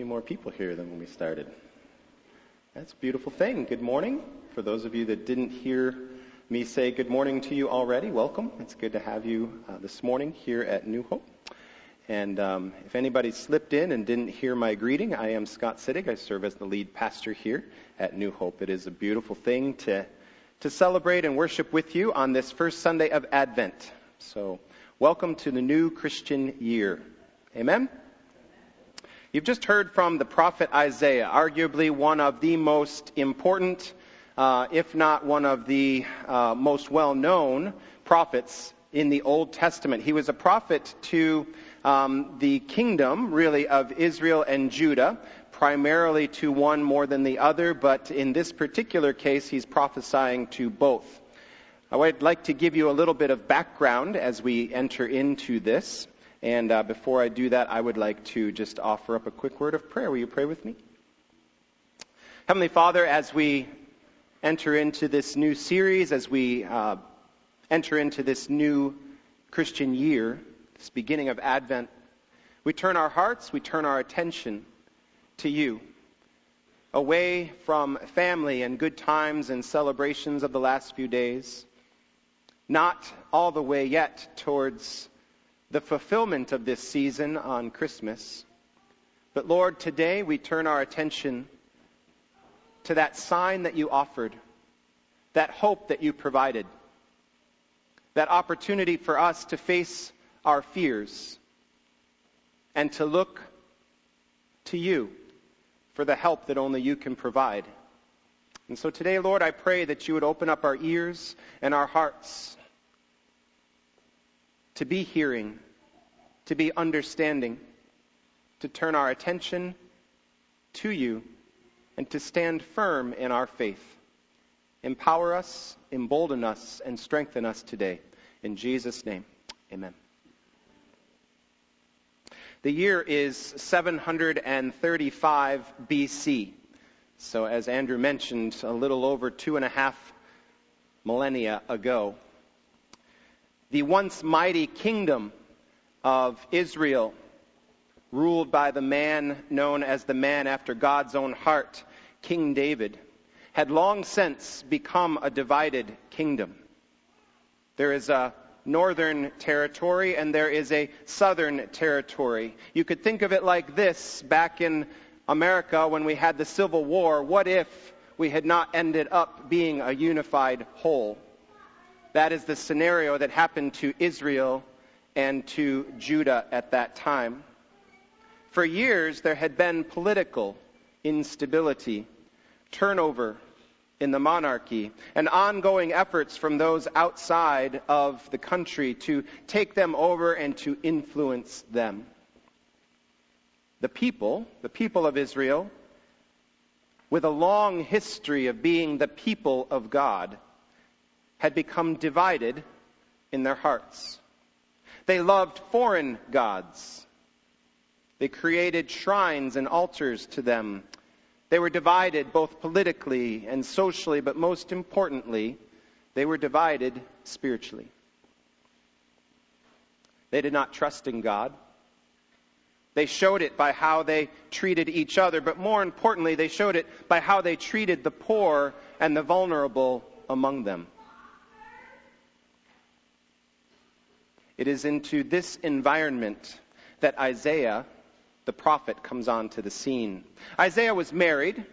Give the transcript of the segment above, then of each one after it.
few more people here than when we started. That's a beautiful thing. Good morning. For those of you that didn't hear me say good morning to you already, welcome. It's good to have you uh, this morning here at New Hope. And um, if anybody slipped in and didn't hear my greeting, I am Scott Sittig. I serve as the lead pastor here at New Hope. It is a beautiful thing to to celebrate and worship with you on this first Sunday of Advent. So, welcome to the new Christian year. Amen. You've just heard from the prophet Isaiah, arguably one of the most important, uh, if not one of the uh, most well known prophets in the Old Testament. He was a prophet to um, the kingdom, really, of Israel and Judah, primarily to one more than the other, but in this particular case, he's prophesying to both. I would like to give you a little bit of background as we enter into this. And uh, before I do that, I would like to just offer up a quick word of prayer. Will you pray with me? Heavenly Father, as we enter into this new series, as we uh, enter into this new Christian year, this beginning of Advent, we turn our hearts, we turn our attention to you, away from family and good times and celebrations of the last few days, not all the way yet towards the fulfillment of this season on Christmas. But Lord, today we turn our attention to that sign that you offered, that hope that you provided, that opportunity for us to face our fears and to look to you for the help that only you can provide. And so today, Lord, I pray that you would open up our ears and our hearts to be hearing, to be understanding, to turn our attention to you, and to stand firm in our faith. Empower us, embolden us, and strengthen us today. In Jesus' name, amen. The year is 735 BC. So, as Andrew mentioned, a little over two and a half millennia ago. The once mighty kingdom of Israel, ruled by the man known as the man after God's own heart, King David, had long since become a divided kingdom. There is a northern territory and there is a southern territory. You could think of it like this back in America when we had the Civil War. What if we had not ended up being a unified whole? That is the scenario that happened to Israel and to Judah at that time. For years, there had been political instability, turnover in the monarchy, and ongoing efforts from those outside of the country to take them over and to influence them. The people, the people of Israel, with a long history of being the people of God, had become divided in their hearts. They loved foreign gods. They created shrines and altars to them they were divided both politically and socially, but most importantly, they were divided spiritually. They did not trust in God. They showed it by how they treated each other, but more importantly, they showed it by how they treated the poor and the vulnerable among them. It is into this environment that Isaiah the prophet comes onto the scene. Isaiah was married.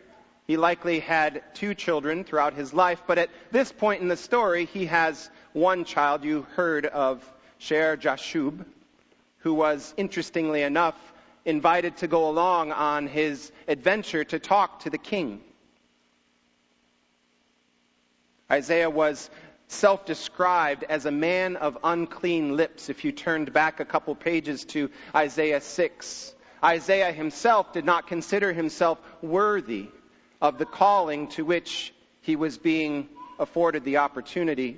He likely had two children throughout his life, but at this point in the story, he has one child. You heard of Shear Jashub, who was, interestingly enough, invited to go along on his adventure to talk to the king. Isaiah was self described as a man of unclean lips. If you turned back a couple pages to Isaiah 6, Isaiah himself did not consider himself worthy of the calling to which he was being afforded the opportunity.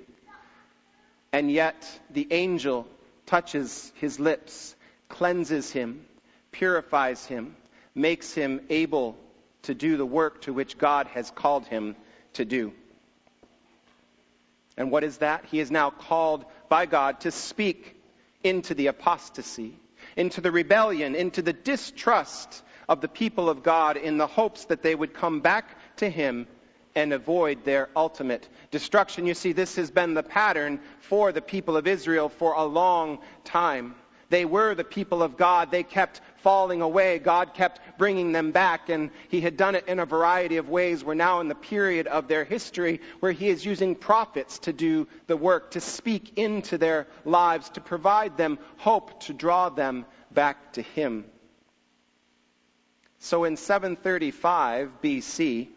And yet the angel touches his lips, cleanses him, purifies him, makes him able to do the work to which God has called him to do. And what is that? He is now called by God to speak into the apostasy into the rebellion, into the distrust of the people of God in the hopes that they would come back to Him and avoid their ultimate destruction. You see, this has been the pattern for the people of Israel for a long time. They were the people of God. They kept falling away. God kept bringing them back, and He had done it in a variety of ways. We're now in the period of their history where He is using prophets to do the work, to speak into their lives, to provide them hope, to draw them back to Him. So in 735 BC,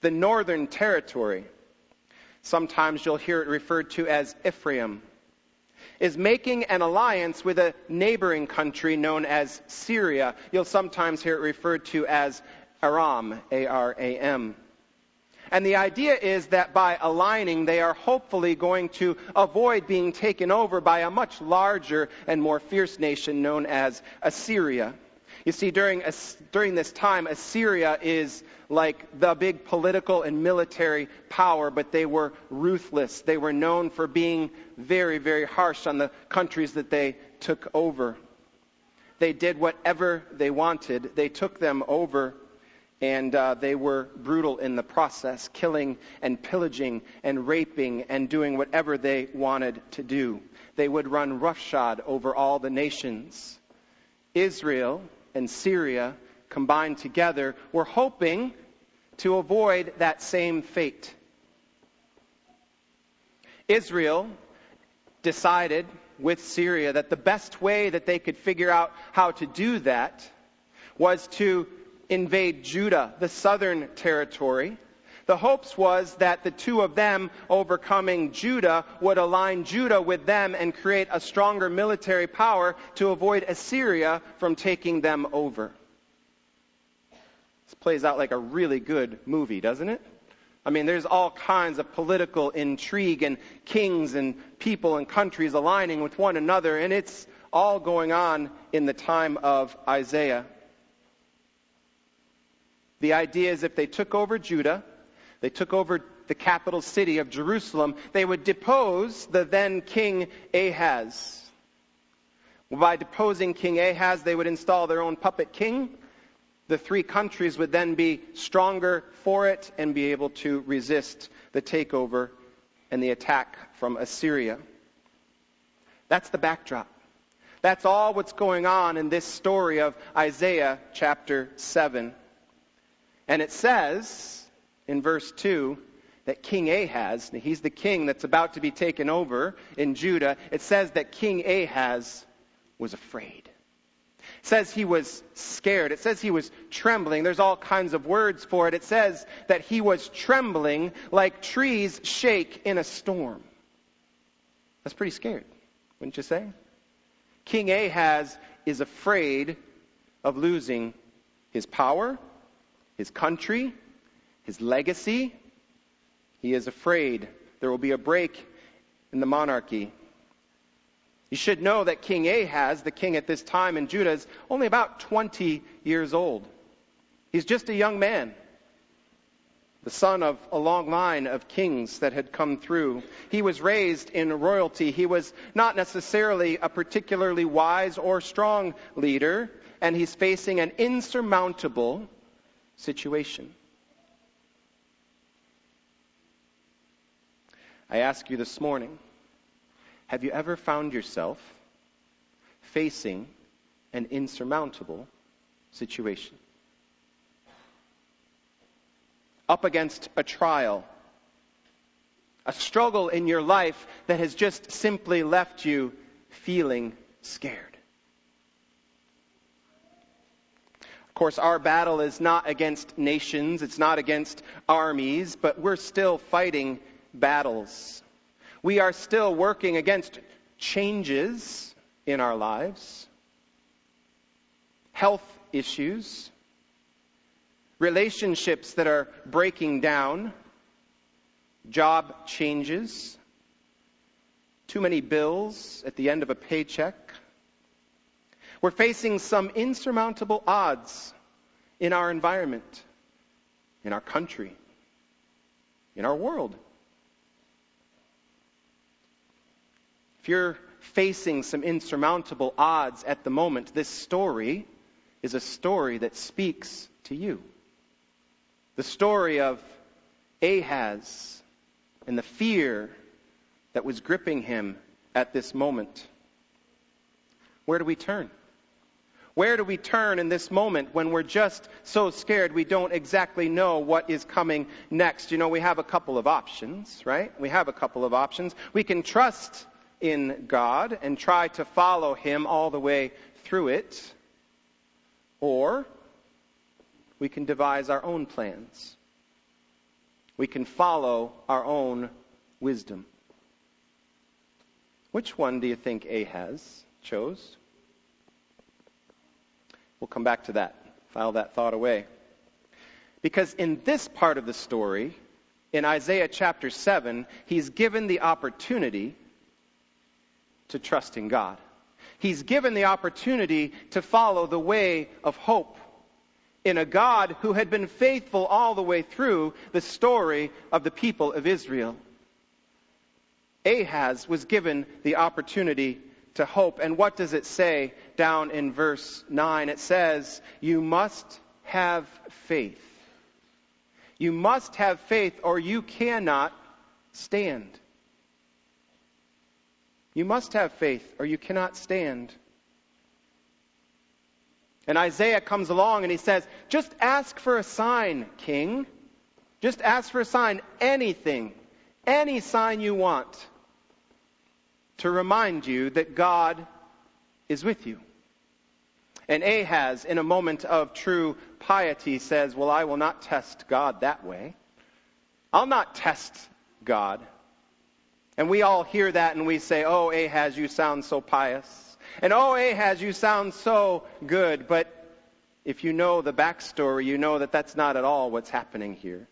the northern territory, sometimes you'll hear it referred to as Ephraim, is making an alliance with a neighboring country known as Syria. You'll sometimes hear it referred to as Aram, A-R-A-M. And the idea is that by aligning, they are hopefully going to avoid being taken over by a much larger and more fierce nation known as Assyria. You see, during, during this time, Assyria is like the big political and military power, but they were ruthless. They were known for being very, very harsh on the countries that they took over. They did whatever they wanted. They took them over, and uh, they were brutal in the process, killing and pillaging and raping and doing whatever they wanted to do. They would run roughshod over all the nations. Israel and Syria combined together were hoping to avoid that same fate. Israel decided with Syria that the best way that they could figure out how to do that was to invade Judah, the southern territory. The hopes was that the two of them overcoming Judah would align Judah with them and create a stronger military power to avoid Assyria from taking them over. This plays out like a really good movie, doesn't it? I mean, there's all kinds of political intrigue and kings and people and countries aligning with one another, and it's all going on in the time of Isaiah. The idea is if they took over Judah, they took over the capital city of Jerusalem, they would depose the then king Ahaz. By deposing King Ahaz, they would install their own puppet king. The three countries would then be stronger for it and be able to resist the takeover and the attack from Assyria. That's the backdrop. That's all what's going on in this story of Isaiah chapter 7. And it says, in verse 2 that King Ahaz, he's the king that's about to be taken over in Judah, it says that King Ahaz was afraid. It says he was scared. It says he was trembling. There's all kinds of words for it. It says that he was trembling like trees shake in a storm. That's pretty scared, wouldn't you say? King Ahaz is afraid of losing his power, his country, his legacy. He is afraid there will be a break in the monarchy. You should know that King Ahaz, the king at this time in Judah, is only about 20 years old. He's just a young man, the son of a long line of kings that had come through. He was raised in royalty. He was not necessarily a particularly wise or strong leader, and he's facing an insurmountable situation. I ask you this morning have you ever found yourself facing an insurmountable situation? Up against a trial, a struggle in your life that has just simply left you feeling scared. Of course, our battle is not against nations, it's not against armies, but we're still fighting battles. We are still working against changes in our lives, health issues, relationships that are breaking down, job changes, too many bills at the end of a paycheck. We're facing some insurmountable odds in our environment, in our country, in our world. If you're facing some insurmountable odds at the moment, this story is a story that speaks to you. The story of Ahaz and the fear that was gripping him at this moment. Where do we turn? Where do we turn in this moment when we're just so scared we don't exactly know what is coming next? You know, we have a couple of options, right? We have a couple of options. We can trust in God and try to follow Him all the way through it, or we can devise our own plans. We can follow our own wisdom. Which one do you think Ahaz chose? We'll come back to that. File that thought away. Because in this part of the story, in Isaiah chapter 7, he's given the opportunity to trust in God. He's given the opportunity to follow the way of hope in a God who had been faithful all the way through the story of the people of Israel. Ahaz was given the opportunity to hope. And what does it say down in verse 9? It says, You must have faith. You must have faith or you cannot stand. You must have faith or you cannot stand. And Isaiah comes along and he says, Just ask for a sign, king. Just ask for a sign, anything, any sign you want to remind you that God is with you. And Ahaz, in a moment of true piety, says, Well, I will not test God that way. I'll not test God. And we all hear that and we say, Oh, Ahaz, you sound so pious. And oh, Ahaz, you sound so good. But if you know the backstory, you know that that's not at all what's happening here.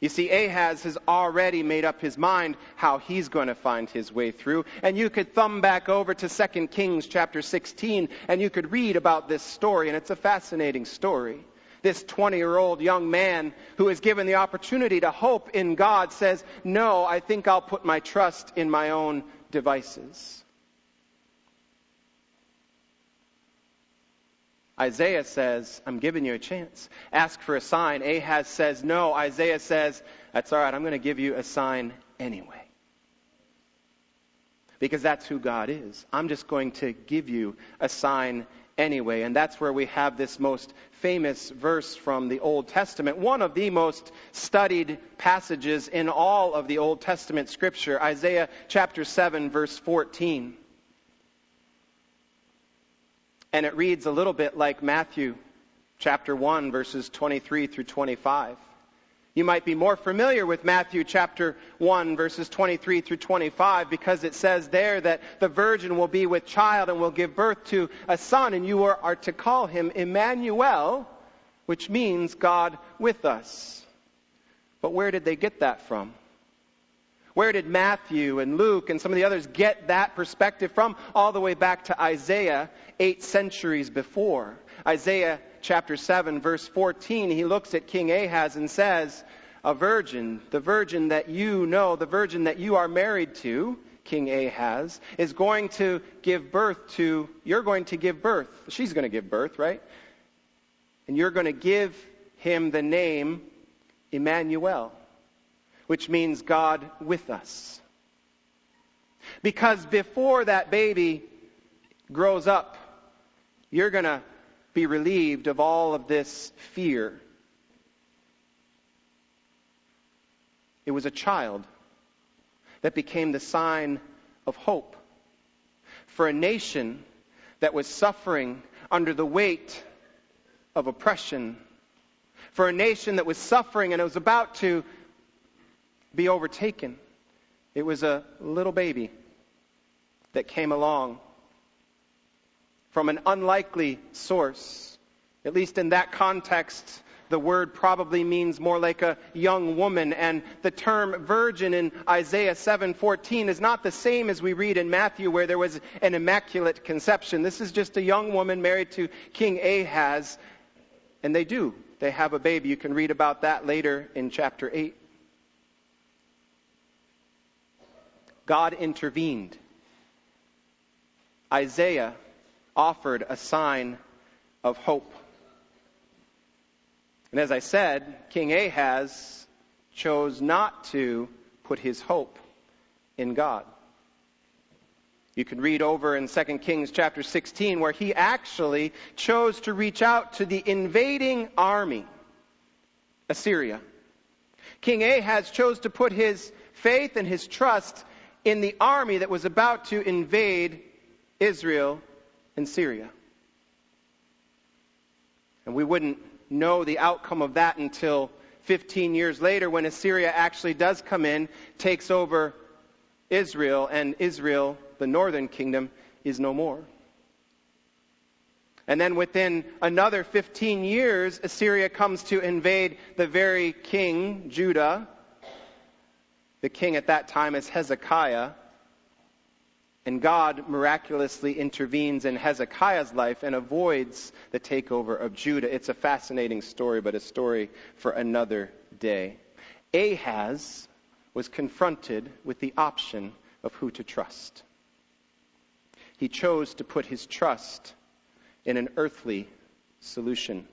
You see, Ahaz has already made up his mind how he's going to find his way through. And you could thumb back over to 2 Kings chapter 16 and you could read about this story. And it's a fascinating story. This 20 year old young man who is given the opportunity to hope in God says, No, I think I'll put my trust in my own devices. Isaiah says, I'm giving you a chance. Ask for a sign. Ahaz says, no. Isaiah says, that's all right, I'm going to give you a sign anyway. Because that's who God is. I'm just going to give you a sign anyway. And that's where we have this most famous verse from the Old Testament, one of the most studied passages in all of the Old Testament scripture, Isaiah chapter 7, verse 14. And it reads a little bit like Matthew chapter 1, verses 23 through 25. You might be more familiar with Matthew chapter 1, verses 23 through 25, because it says there that the virgin will be with child and will give birth to a son, and you are, to call him Emmanuel, which means God with us. But where did they get that from? Where did Matthew and Luke and some of the others get that perspective from? All the way back to Isaiah, eight centuries before. Isaiah chapter 7, verse 14, he looks at King Ahaz and says, A virgin, the virgin that you know, the virgin that you are married to, King Ahaz, is going to give birth to, you're going to give birth. She's going to give birth, right? And you're going to give him the name Emmanuel which means God with us. Because before that baby grows up, you're going to be relieved of all of this fear. It was a child that became the sign of hope for a nation that was suffering under the weight of oppression, for a nation that was suffering and was about to be overtaken. It was a little baby that came along from an unlikely source. At least in that context, the word probably means more like a young woman and the term virgin in Isaiah 7:14 is not the same as we read in Matthew where there was an immaculate conception. This is just a young woman married to King Ahaz and they do. They have a baby. You can read about that later in chapter 8. God intervened. Isaiah offered a sign of hope. And as I said, King Ahaz chose not to put his hope in God. You can read over in 2 Kings chapter 16 where he actually chose to reach out to the invading army, Assyria. King Ahaz chose to put his faith and his trust in the army that was about to invade Israel and Syria. And we wouldn't know the outcome of that until 15 years later when Assyria actually does come in, takes over Israel, and Israel, the northern kingdom, is no more. And then within another 15 years, Assyria comes to invade the very king, Judah. The king at that time is Hezekiah. And God miraculously intervenes in Hezekiah's life and avoids the takeover of Judah. It's a fascinating story, but a story for another day. Ahaz was confronted with the option of who to trust. He chose to put his trust in an earthly solution.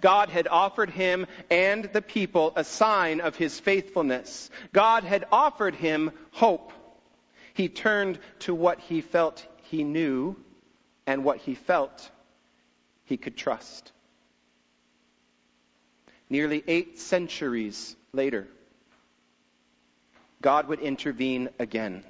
God had offered him and the people a sign of his faithfulness. God had offered him hope. He turned to what he felt he knew and what he felt he could trust. Nearly eight centuries later, God would intervene again.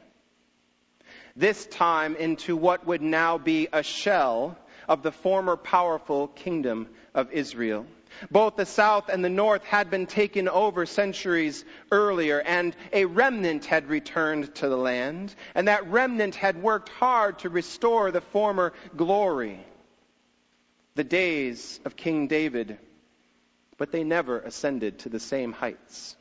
This time into what would now be a shell of the former powerful kingdom of Israel. Both the south and the north had been taken over centuries earlier, and a remnant had returned to the land, and that remnant had worked hard to restore the former glory, the days of King David, but they never ascended to the same heights.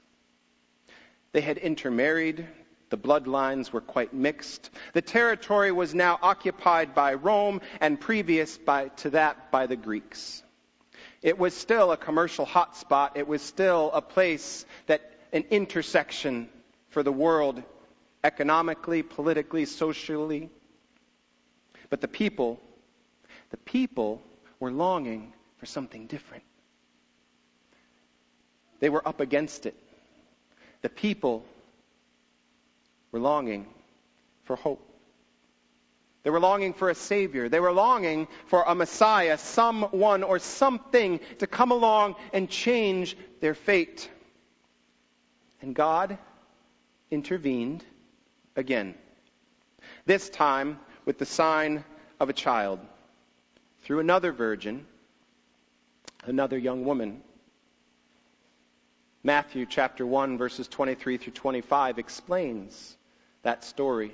They had intermarried, the bloodlines were quite mixed. The territory was now occupied by Rome and previous by, to that by the Greeks. It was still a commercial hotspot. It was still a place that an intersection for the world economically, politically, socially. But the people, the people were longing for something different. They were up against it. The people were longing for hope. They were longing for a Savior. They were longing for a Messiah, someone or something to come along and change their fate. And God intervened again. This time with the sign of a child through another virgin, another young woman. Matthew chapter 1 verses 23 through 25 explains that story.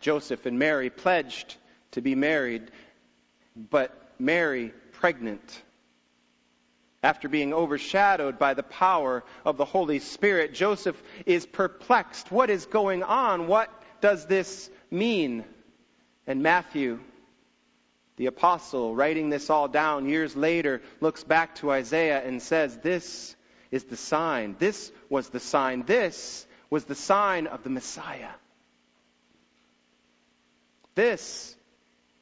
Joseph and Mary pledged to be married, but Mary pregnant. After being overshadowed by the power of the Holy Spirit, Joseph is perplexed. What is going on? What does this mean? And Matthew, the apostle, writing this all down years later, looks back to Isaiah and says, This is the sign. This was the sign. This was the sign of the Messiah. This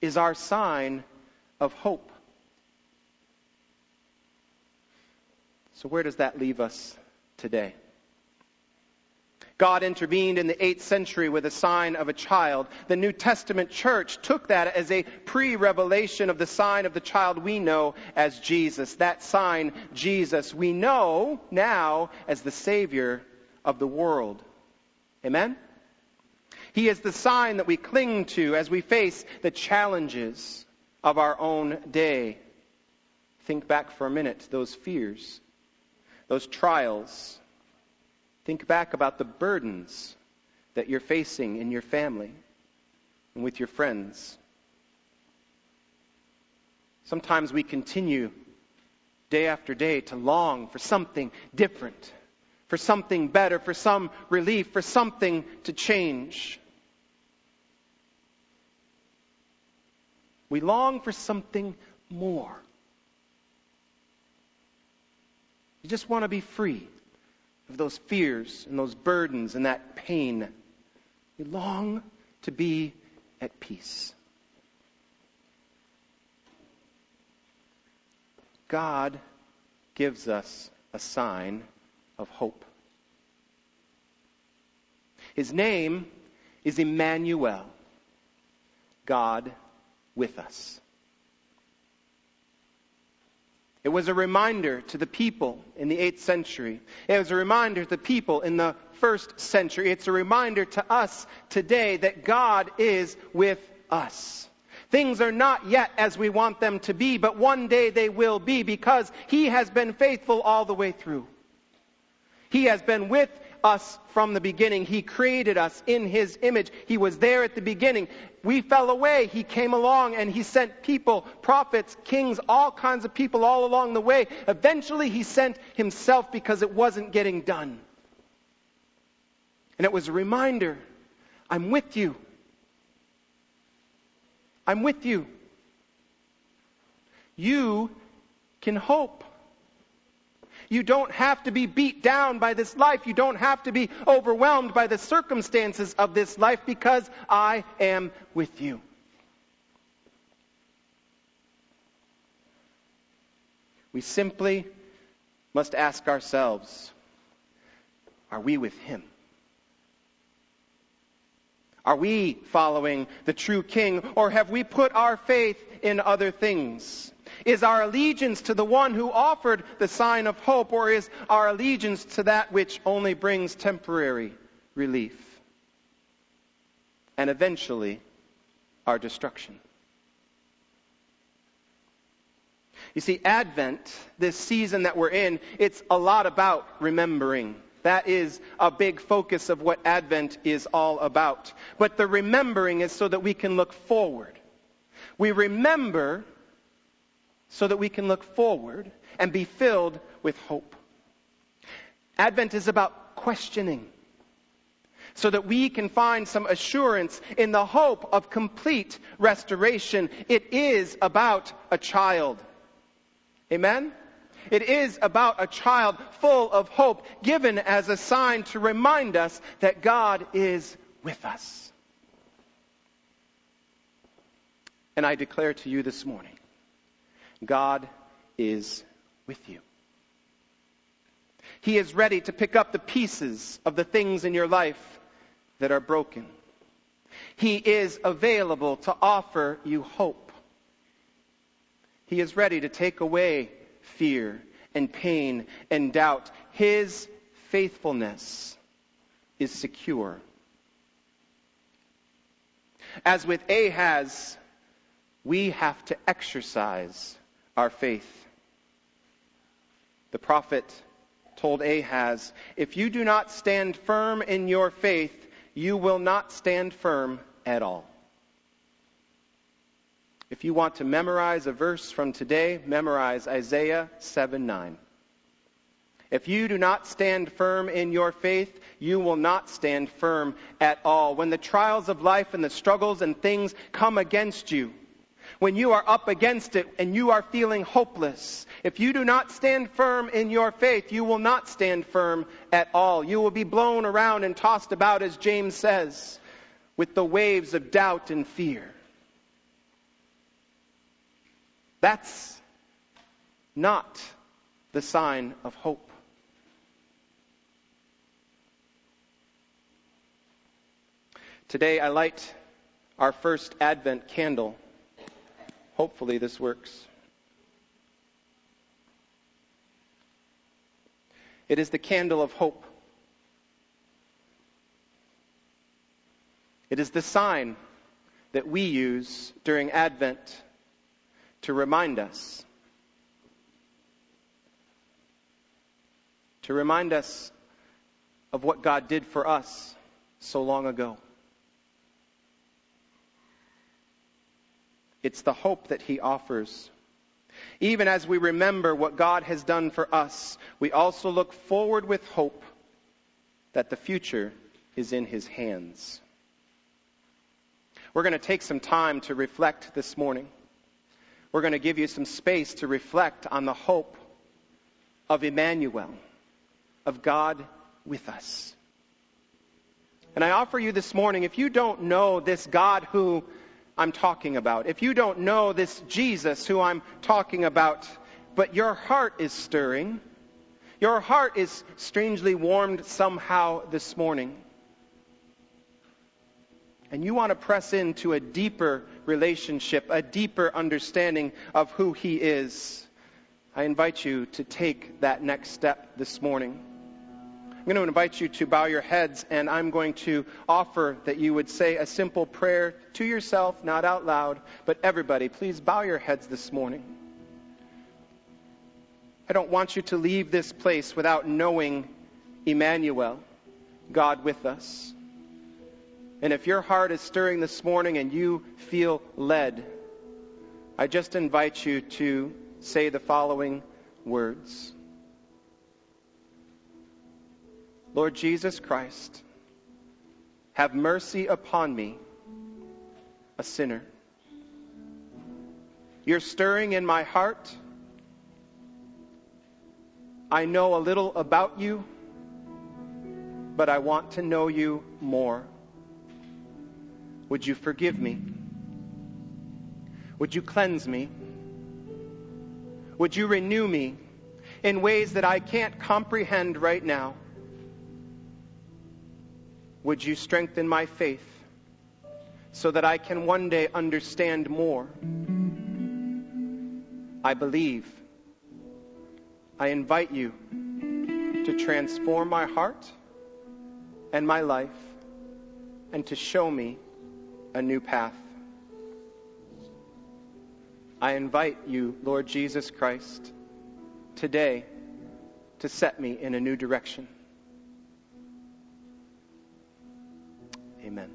is our sign of hope. So, where does that leave us today? God intervened in the 8th century with a sign of a child. The New Testament church took that as a pre revelation of the sign of the child we know as Jesus. That sign, Jesus, we know now as the Savior of the world. Amen? He is the sign that we cling to as we face the challenges of our own day. Think back for a minute those fears, those trials. Think back about the burdens that you're facing in your family and with your friends. Sometimes we continue day after day to long for something different for something better, for some relief, for something to change. We long for something more. You just want to be free of those fears and those burdens and that pain. You long to be at peace. God gives us a sign of hope. His name is Emmanuel, God with us. It was a reminder to the people in the 8th century. It was a reminder to the people in the 1st century. It's a reminder to us today that God is with us. Things are not yet as we want them to be, but one day they will be because He has been faithful all the way through. He has been with us from the beginning. He created us in His image. He was there at the beginning. We fell away. He came along and He sent people, prophets, kings, all kinds of people all along the way. Eventually He sent Himself because it wasn't getting done. And it was a reminder I'm with you. I'm with you. You can hope. You don't have to be beat down by this life. You don't have to be overwhelmed by the circumstances of this life because I am with you. We simply must ask ourselves are we with Him? Are we following the true King, or have we put our faith in other things? Is our allegiance to the one who offered the sign of hope, or is our allegiance to that which only brings temporary relief? And eventually, our destruction. You see, Advent, this season that we're in, it's a lot about remembering. That is a big focus of what Advent is all about. But the remembering is so that we can look forward. We remember so that we can look forward and be filled with hope. Advent is about questioning so that we can find some assurance in the hope of complete restoration. It is about a child. Amen? It is about a child full of hope, given as a sign to remind us that God is with us. And I declare to you this morning God is with you. He is ready to pick up the pieces of the things in your life that are broken. He is available to offer you hope. He is ready to take away fear and pain and doubt. His faithfulness is secure. As with Ahaz, we have to exercise our faith. The prophet told Ahaz, If you do not stand firm in your faith, you will not stand firm at all. If you want to memorize a verse from today, memorize Isaiah 7 9. If you do not stand firm in your faith, you will not stand firm at all. When the trials of life and the struggles and things come against you, when you are up against it and you are feeling hopeless, if you do not stand firm in your faith, you will not stand firm at all. You will be blown around and tossed about, as James says, with the waves of doubt and fear. That's not the sign of hope. Today I light our first Advent candle. Hopefully this works. It is the candle of hope. It is the sign that we use during Advent to remind us. To remind us of what God did for us so long ago. It's the hope that He offers. Even as we remember what God has done for us, we also look forward with hope that the future is in His hands. We're going to take some time to reflect this morning we're going to give you some space to reflect on the hope of Emmanuel, of God with us. And I offer you this morning, if you don't know this God who I'm talking about, if you don't know this Jesus who I'm talking about, but your heart is stirring. Your heart is strangely warmed somehow this morning. And you want to press into a deeper relationship, a deeper understanding of who He is. I invite you to take that next step this morning. I'm going to invite you to bow your heads, and I'm going to offer that you would say a simple prayer to yourself, not out loud, but everybody. Please bow your heads this morning. I don't want you to leave this place without knowing Emmanuel, God with us. And if your heart is stirring this morning and you feel led, I just invite you to say the following words Lord Jesus Christ, have mercy upon me, a sinner. You're stirring in my heart I know a little about you, but I want to know you more. Would you forgive me? Would you cleanse me? Would you renew me in ways that I can't comprehend right now? Would you strengthen my faith so that I can one day understand more? I believe I invite you to transform my heart and my life and to show me a new path. I invite you, Lord Jesus Christ, today to set me in a new direction. Amen.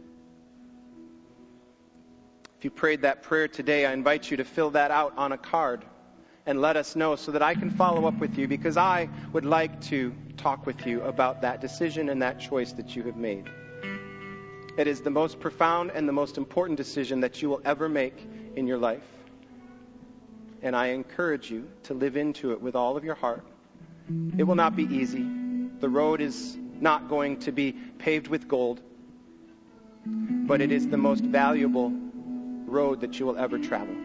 If you prayed that prayer today, I invite you to fill that out on a card and let us know so that I can follow up with you because I would like to talk with you about that decision and that choice that you have made. It is the most profound and the most important decision that you will ever make in your life. And I encourage you to live into it with all of your heart. It will not be easy. The road is not going to be paved with gold, but it is the most valuable road that you will ever travel.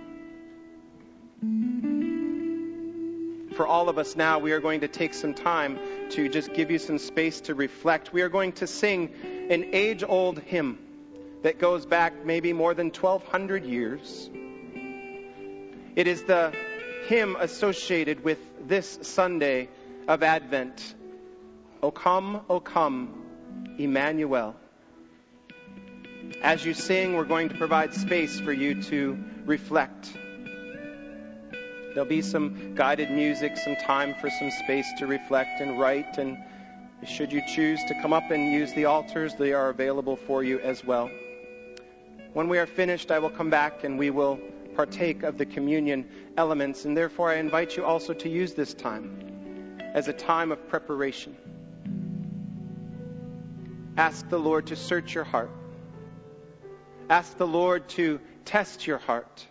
for all of us now, we are going to take some time to just give you some space to reflect. We are going to sing an age old hymn that goes back maybe more than 1,200 years. It is the hymn associated with this Sunday of Advent. O come, O come, Emmanuel. As you sing, we're going to provide space for you to reflect. There'll be some guided music, some time for some space to reflect and write. And should you choose to come up and use the altars, they are available for you as well. When we are finished, I will come back and we will partake of the communion elements. And therefore, I invite you also to use this time as a time of preparation. Ask the Lord to search your heart. Ask the Lord to test your heart,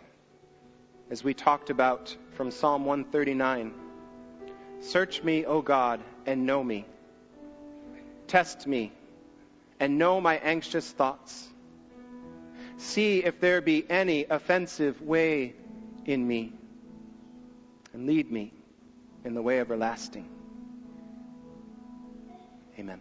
as we talked about from Psalm 139. Search me, O God, and know me. Test me and know my anxious thoughts. See if there be any offensive way in me, and lead me in the way everlasting. Amen.